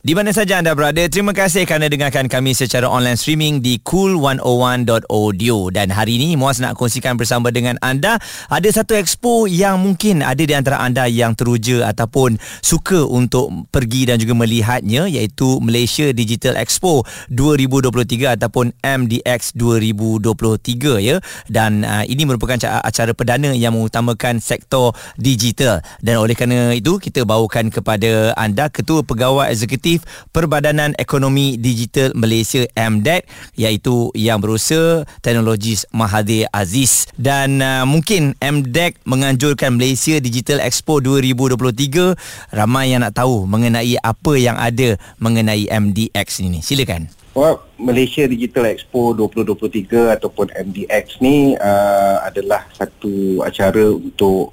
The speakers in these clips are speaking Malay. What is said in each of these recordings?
Di mana saja anda berada, terima kasih kerana dengarkan kami secara online streaming di cool101.audio dan hari ini Muaz nak kongsikan bersama dengan anda ada satu expo yang mungkin ada di antara anda yang teruja ataupun suka untuk pergi dan juga melihatnya iaitu Malaysia Digital Expo 2023 ataupun MDX 2023 ya. Dan uh, ini merupakan acara perdana yang mengutamakan sektor digital. Dan oleh kerana itu kita bawakan kepada anda Ketua Pegawai Eksekutif Eksekutif Perbadanan Ekonomi Digital Malaysia MDEC iaitu yang berusaha Teknologis Mahathir Aziz. Dan uh, mungkin MDEC menganjurkan Malaysia Digital Expo 2023 ramai yang nak tahu mengenai apa yang ada mengenai MDX ini silakan. Well, Malaysia Digital Expo 2023 ataupun MDX ni uh, adalah satu acara untuk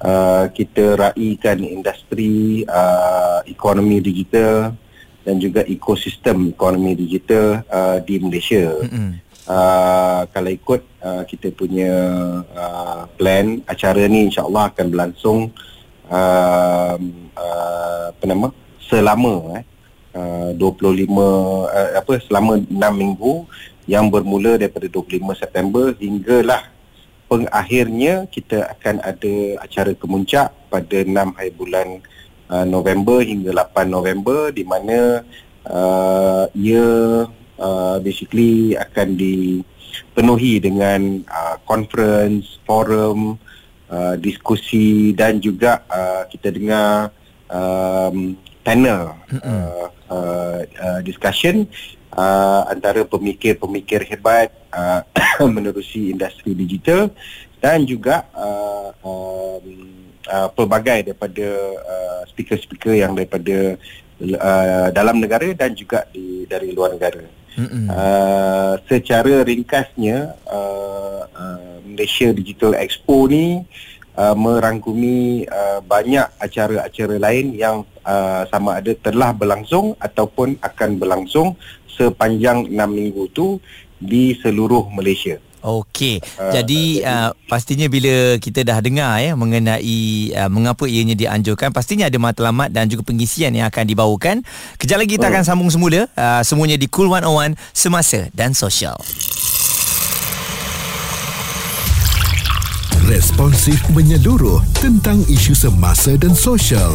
uh, kita raikan industri uh, ekonomi digital dan juga ekosistem ekonomi digital uh, di Malaysia. Mm-hmm. Uh, kalau ikut uh, kita punya uh, plan acara ni insyaallah akan berlangsung uh, uh, apa nama selama eh uh, 25 uh, apa selama 6 minggu yang bermula daripada 25 September hinggalah pengakhirnya kita akan ada acara kemuncak pada 6 hari bulan uh, November hingga 8 November di mana uh, ia uh, basically akan dipenuhi dengan uh, conference, forum, uh, diskusi dan juga uh, kita dengar um, panel uh, uh, uh, discussion uh, antara pemikir-pemikir hebat uh, menerusi industri digital dan juga uh, um, uh, pelbagai daripada uh, speaker-speaker yang daripada uh, dalam negara dan juga di dari luar negara. Uh, secara ringkasnya uh, uh, Malaysia Digital Expo ni uh, merangkumi uh, banyak acara-acara lain yang uh, sama ada telah berlangsung ataupun akan berlangsung sepanjang 6 minggu tu di seluruh Malaysia. Okey. Uh, Jadi uh, pastinya bila kita dah dengar ya mengenai uh, mengapa ianya dianjurkan, pastinya ada matlamat dan juga pengisian yang akan dibawakan. Kejap lagi kita uh. akan sambung semula uh, semuanya di Cool 101 Semasa dan Sosial. Responsif menyeluruh tentang isu semasa dan sosial.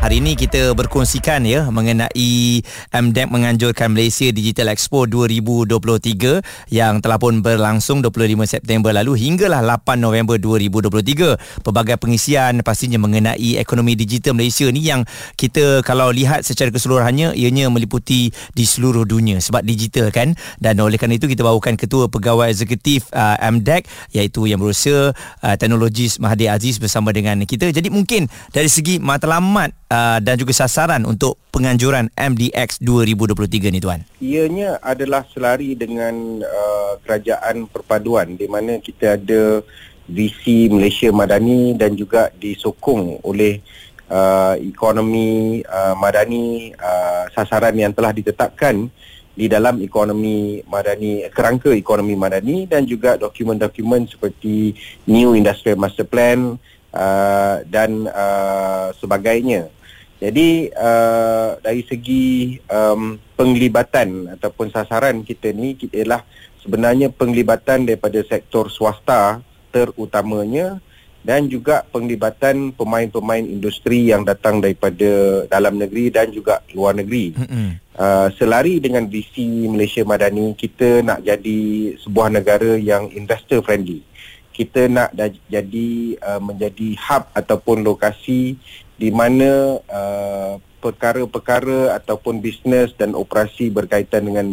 Hari ini kita berkongsikan ya mengenai MDEC menganjurkan Malaysia Digital Expo 2023 yang telah pun berlangsung 25 September lalu hinggalah 8 November 2023. Pelbagai pengisian pastinya mengenai ekonomi digital Malaysia ni yang kita kalau lihat secara keseluruhannya ianya meliputi di seluruh dunia sebab digital kan dan oleh kerana itu kita bawakan Ketua Pegawai Eksekutif uh, MDEC iaitu yang berusaha uh, Teknologis Mahathir Aziz bersama dengan kita. Jadi mungkin dari segi matlamat Uh, dan juga sasaran untuk penganjuran MDX 2023 ni tuan? Ianya adalah selari dengan uh, kerajaan perpaduan di mana kita ada visi Malaysia Madani dan juga disokong oleh uh, ekonomi uh, madani uh, sasaran yang telah ditetapkan di dalam ekonomi madani kerangka ekonomi madani dan juga dokumen-dokumen seperti New Industrial Master Plan uh, dan uh, sebagainya. Jadi uh, dari segi um, penglibatan ataupun sasaran kita ni ialah sebenarnya penglibatan daripada sektor swasta terutamanya dan juga penglibatan pemain-pemain industri yang datang daripada dalam negeri dan juga luar negeri. Mm-hmm. Uh, selari dengan visi Malaysia Madani, kita nak jadi sebuah negara yang investor friendly. Kita nak jadi uh, menjadi hub ataupun lokasi di mana uh, perkara-perkara ataupun bisnes dan operasi berkaitan dengan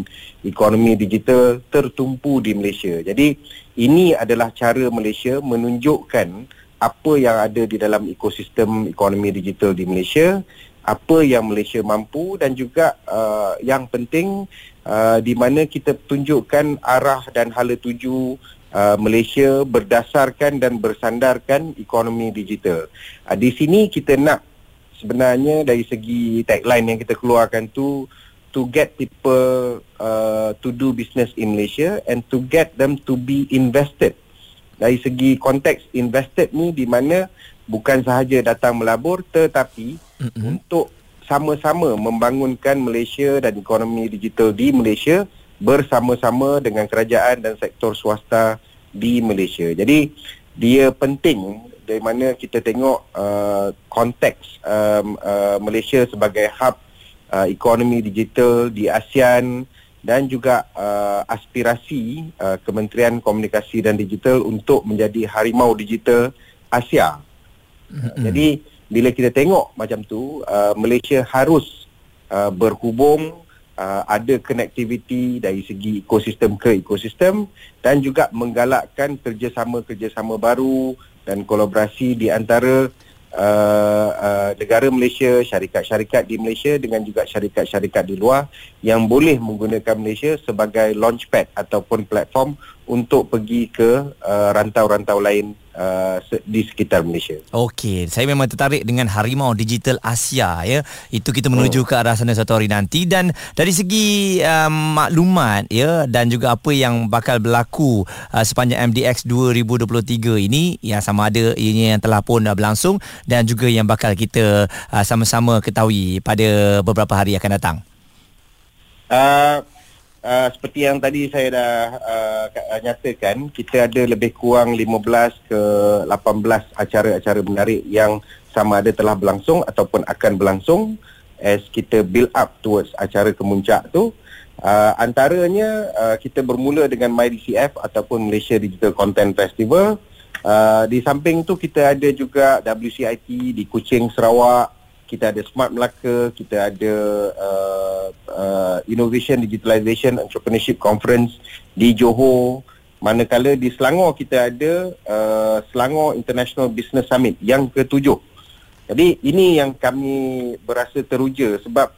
ekonomi digital tertumpu di Malaysia. Jadi ini adalah cara Malaysia menunjukkan apa yang ada di dalam ekosistem ekonomi digital di Malaysia apa yang Malaysia mampu dan juga uh, yang penting uh, di mana kita tunjukkan arah dan hala tuju uh, Malaysia berdasarkan dan bersandarkan ekonomi digital. Uh, di sini kita nak sebenarnya dari segi tagline yang kita keluarkan tu to get people uh, to do business in Malaysia and to get them to be invested. Dari segi konteks invested ni di mana bukan sahaja datang melabur tetapi mm-hmm. untuk sama-sama membangunkan Malaysia dan ekonomi digital di Malaysia bersama-sama dengan kerajaan dan sektor swasta di Malaysia. Jadi dia penting dari mana kita tengok uh, konteks um, uh, Malaysia sebagai hub uh, ekonomi digital di ASEAN dan juga uh, aspirasi uh, Kementerian Komunikasi dan Digital untuk menjadi harimau digital Asia. Mm-hmm. Jadi bila kita tengok macam tu uh, Malaysia harus uh, berhubung uh, ada connectivity dari segi ekosistem ke ekosistem dan juga menggalakkan kerjasama-kerjasama baru dan kolaborasi di antara uh, uh, negara Malaysia, syarikat-syarikat di Malaysia dengan juga syarikat-syarikat di luar yang boleh menggunakan Malaysia sebagai launchpad ataupun platform untuk pergi ke uh, rantau-rantau lain uh, di sekitar Malaysia. Okey, saya memang tertarik dengan Harimau Digital Asia ya. Itu kita menuju hmm. ke arah sana satu hari nanti dan dari segi um, maklumat ya dan juga apa yang bakal berlaku uh, sepanjang MDX 2023 ini yang sama ada ini yang telah pun uh, berlangsung dan juga yang bakal kita uh, sama-sama ketahui pada beberapa hari akan datang. Uh, uh, seperti yang tadi saya dah uh, nyatakan, kita ada lebih kurang 15 ke 18 acara-acara menarik yang sama ada telah berlangsung ataupun akan berlangsung as kita build up towards acara kemuncak tu. Uh, antaranya uh, kita bermula dengan MyDCF ataupun Malaysia Digital Content Festival. Uh, di samping tu kita ada juga WCIT di Kuching, Sarawak kita ada Smart Melaka, kita ada uh, uh, Innovation Digitalization Entrepreneurship Conference di Johor. Manakala di Selangor kita ada uh, Selangor International Business Summit yang ketujuh. Jadi ini yang kami berasa teruja sebab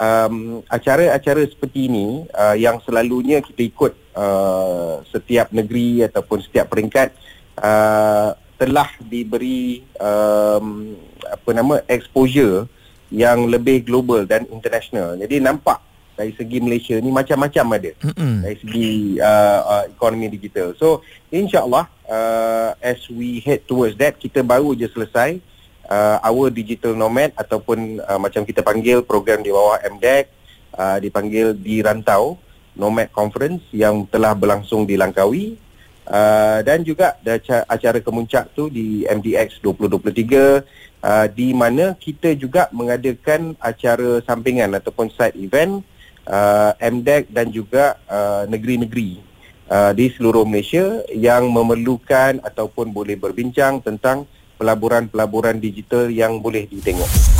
um, acara-acara seperti ini uh, yang selalunya kita ikut uh, setiap negeri ataupun setiap peringkat uh, telah diberi um, apa nama exposure yang lebih global dan international. Jadi nampak dari segi Malaysia ni macam-macam ada mm-hmm. dari segi uh, uh, ekonomi digital. So insyaallah uh, as we head towards that kita baru je selesai uh, our digital nomad ataupun uh, macam kita panggil program di bawah MDEC uh, dipanggil di rantau nomad conference yang telah berlangsung di Langkawi Uh, dan juga acara kemuncak tu di MDX 2023 uh, di mana kita juga mengadakan acara sampingan ataupun side event uh, MDEC dan juga uh, negeri-negeri uh, di seluruh Malaysia yang memerlukan ataupun boleh berbincang tentang pelaburan-pelaburan digital yang boleh ditengok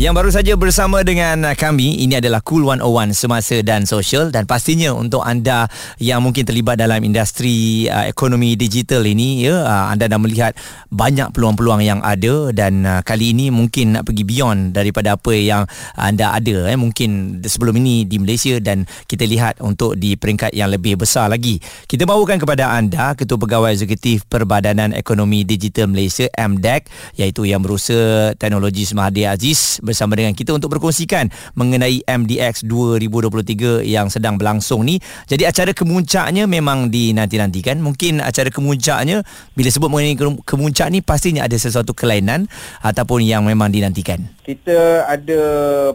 yang baru saja bersama dengan kami ini adalah Cool 101 Semasa dan Sosial dan pastinya untuk anda yang mungkin terlibat dalam industri uh, ekonomi digital ini ya uh, anda dah melihat banyak peluang-peluang yang ada. Dan uh, kali ini mungkin nak pergi beyond daripada apa yang anda ada eh. Mungkin sebelum ini di Malaysia dan kita lihat untuk di peringkat yang lebih besar lagi. Kita bawakan kepada anda Ketua Pegawai Eksekutif Perbadanan Ekonomi Digital Malaysia MDEC iaitu yang berusaha Teknologi Semahadia Aziz bersama dengan kita untuk berkongsikan mengenai MDX 2023 yang sedang berlangsung ni. Jadi acara kemuncaknya memang dinanti-nantikan. Mungkin acara kemuncaknya bila sebut mengenai kemuncak ni pastinya ada sesuatu kelainan ataupun yang memang dinantikan. Kita ada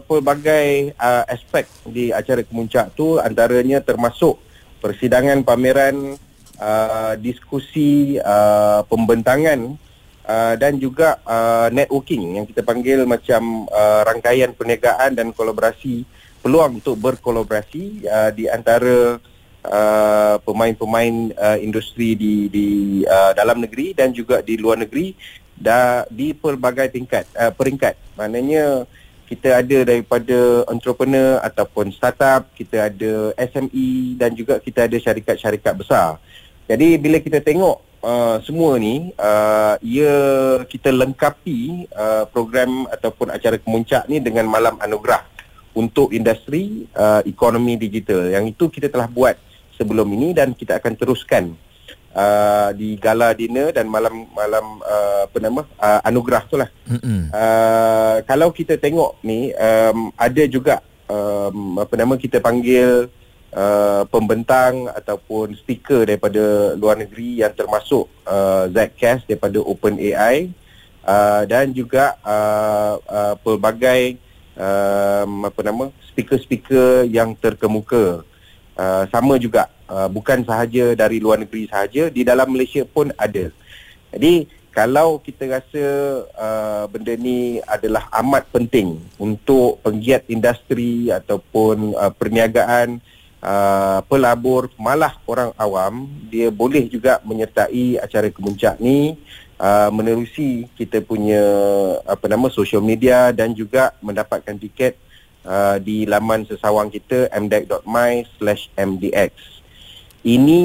pelbagai uh, aspek di acara kemuncak tu antaranya termasuk persidangan pameran uh, diskusi uh, pembentangan Uh, dan juga uh, networking yang kita panggil macam uh, rangkaian perniagaan dan kolaborasi peluang untuk berkolaborasi uh, di antara uh, pemain-pemain uh, industri di di uh, dalam negeri dan juga di luar negeri da, di pelbagai tingkat uh, peringkat maknanya kita ada daripada entrepreneur ataupun startup, kita ada SME dan juga kita ada syarikat-syarikat besar. Jadi bila kita tengok uh, semua ni, uh, ia kita lengkapi uh, program ataupun acara kemuncak ni dengan malam anugerah untuk industri uh, ekonomi digital. Yang itu kita telah buat sebelum ini dan kita akan teruskan uh, di gala dinner dan malam malam uh, apa nama uh, anugerah tu lah. Uh, kalau kita tengok ni um, ada juga um, apa nama kita panggil uh, pembentang ataupun speaker daripada luar negeri yang termasuk uh, Zcast daripada OpenAI uh, dan juga uh, uh, pelbagai um, apa nama speaker-speaker yang terkemuka. Uh, sama juga uh, bukan sahaja dari luar negeri sahaja di dalam Malaysia pun ada. Jadi kalau kita rasa uh, benda ni adalah amat penting untuk penggiat industri ataupun uh, perniagaan uh, pelabur malah orang awam dia boleh juga menyertai acara kemuncak ni uh, menerusi kita punya apa nama social media dan juga mendapatkan tiket uh, di laman sesawang kita mdec.my/mdx. Ini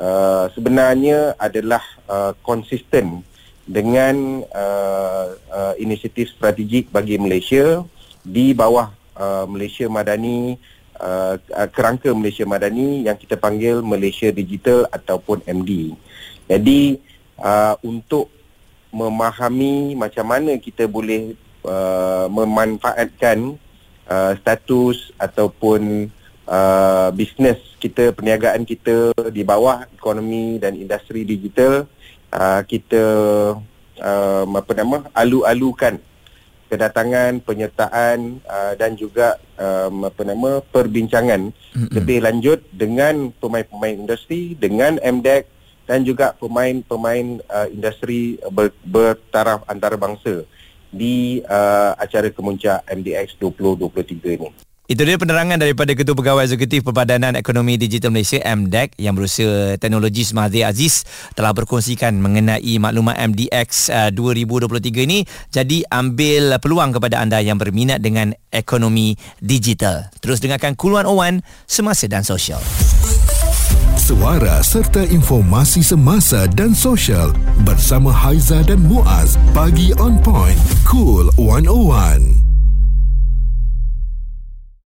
uh, sebenarnya adalah uh, konsisten dengan uh, uh, inisiatif strategik bagi Malaysia di bawah uh, Malaysia Madani uh, uh, kerangka Malaysia Madani yang kita panggil Malaysia Digital ataupun MD. Jadi uh, untuk memahami macam mana kita boleh uh, memanfaatkan uh, status ataupun uh, bisnes kita perniagaan kita di bawah ekonomi dan industri digital uh, kita uh, apa nama alu-alukan kedatangan penyertaan uh, dan juga um, apa nama perbincangan mm-hmm. lebih lanjut dengan pemain-pemain industri dengan MDEC dan juga pemain-pemain uh, industri ber, bertaraf antarabangsa di uh, acara kemuncak MDX 2023 ini. Itu dia penerangan daripada Ketua Pegawai Eksekutif Perbadanan Ekonomi Digital Malaysia MDEC yang berusaha teknologi Mahathir Aziz telah berkongsikan mengenai maklumat MDX uh, 2023 ini. Jadi ambil peluang kepada anda yang berminat dengan ekonomi digital. Terus dengarkan Cool 101 semasa dan sosial suara serta informasi semasa dan sosial bersama Haiza dan Muaz bagi on point cool 101